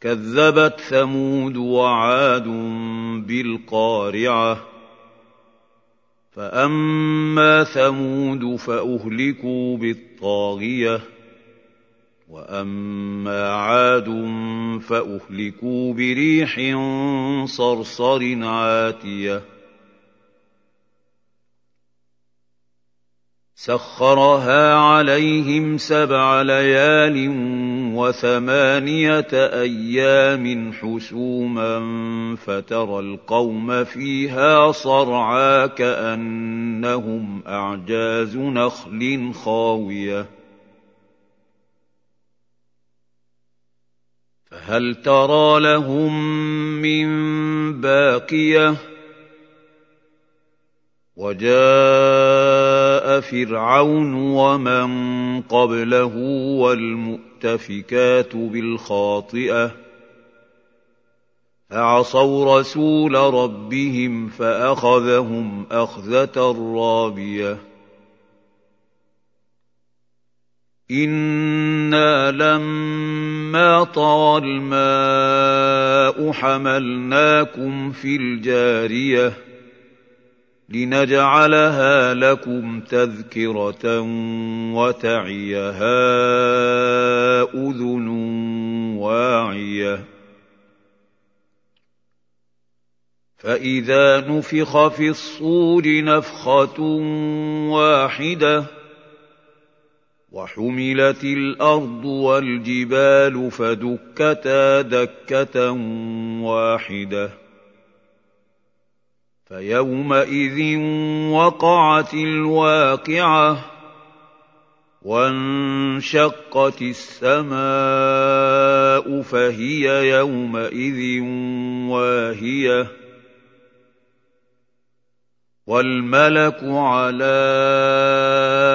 كذبت ثمود وعاد بالقارعة. فأما ثمود فأهلكوا بالطاغية وأما عاد فأهلكوا بريح صرصر عاتية. سخرها عليهم سبع ليال وثمانية أيام حسوما فترى القوم فيها صرعى كأنهم أعجاز نخل خاوية. فهل ترى لهم من باقية؟ وجاء فرعون ومن قبله والمؤتفكات بالخاطئة فعصوا رسول ربهم فأخذهم أخذة رابية إنا لما طغى الماء حملناكم في الجارية لنجعلها لكم تذكرة وتعيها أذن واعية. فإذا نفخ في الصور نفخة واحدة وحملت الأرض والجبال فدكتا دكة واحدة. فيومئذ وقعت الواقعة وانشقت السماء فهي يومئذ واهية والملك على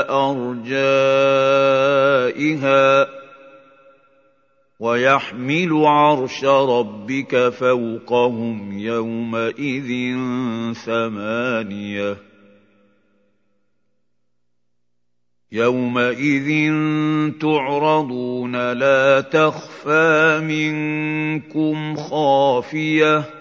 أرجائها ويحمل عرش ربك فوقهم يومئذ ثمانية يومئذ تعرضون لا تخفى منكم خافية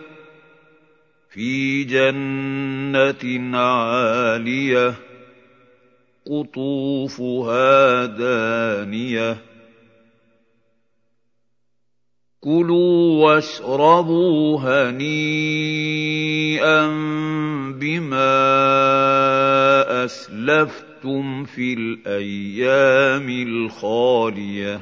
في جنة عالية قطوفها دانية. كلوا واشربوا هنيئا بما أسلفتم في الأيام الخالية.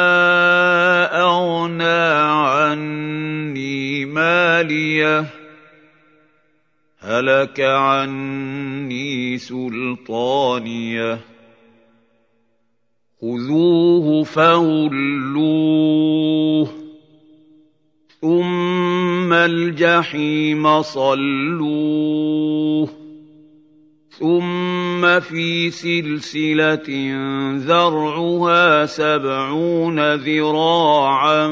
ماليه هلك عني سلطانية. خذوه فغلوه. ثم الجحيم صلوه. ثم في سلسلة ذرعها سبعون ذراعا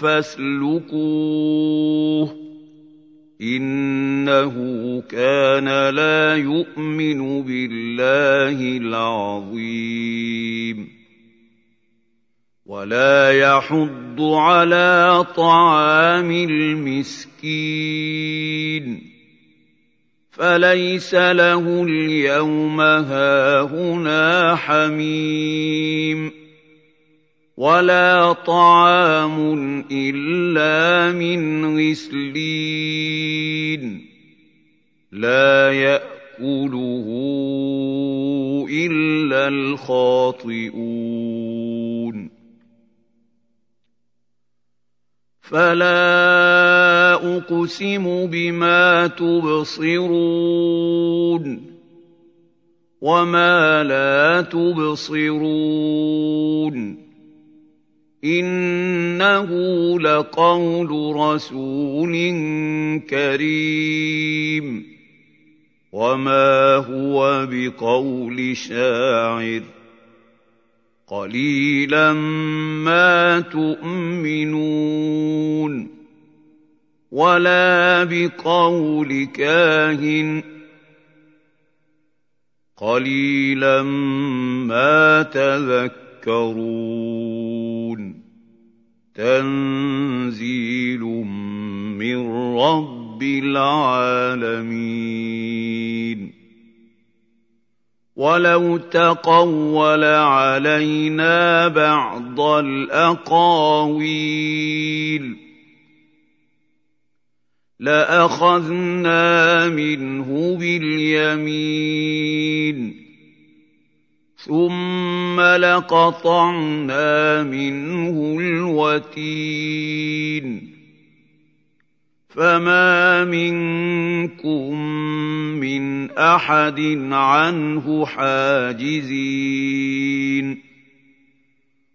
فاسلكوه إنه كان لا يؤمن بالله العظيم ولا يحض على طعام المسكين فليس له اليوم هاهنا حميم ولا طعام إلا من غسلين لا يأكله إلا الخاطئون فلا اقسم بما تبصرون وما لا تبصرون إنه لقول رسول كريم وما هو بقول شاعر قليلا ما تؤمنون ولا بقول كاهن. قليلا ما تذكرون. تنزيل من رب العالمين. ولو تقول علينا بعض الأقاويل. لاخذنا منه باليمين ثم لقطعنا منه الوتين فما منكم من احد عنه حاجزين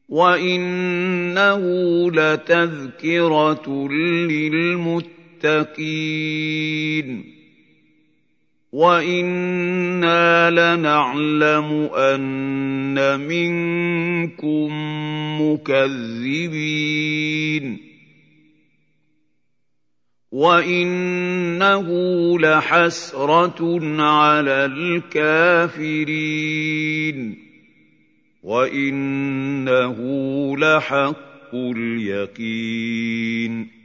وانه لتذكره للمتقين. وإنا لنعلم أن منكم مكذبين. وإنه لحسرة على الكافرين. وإنه لحق اليقين.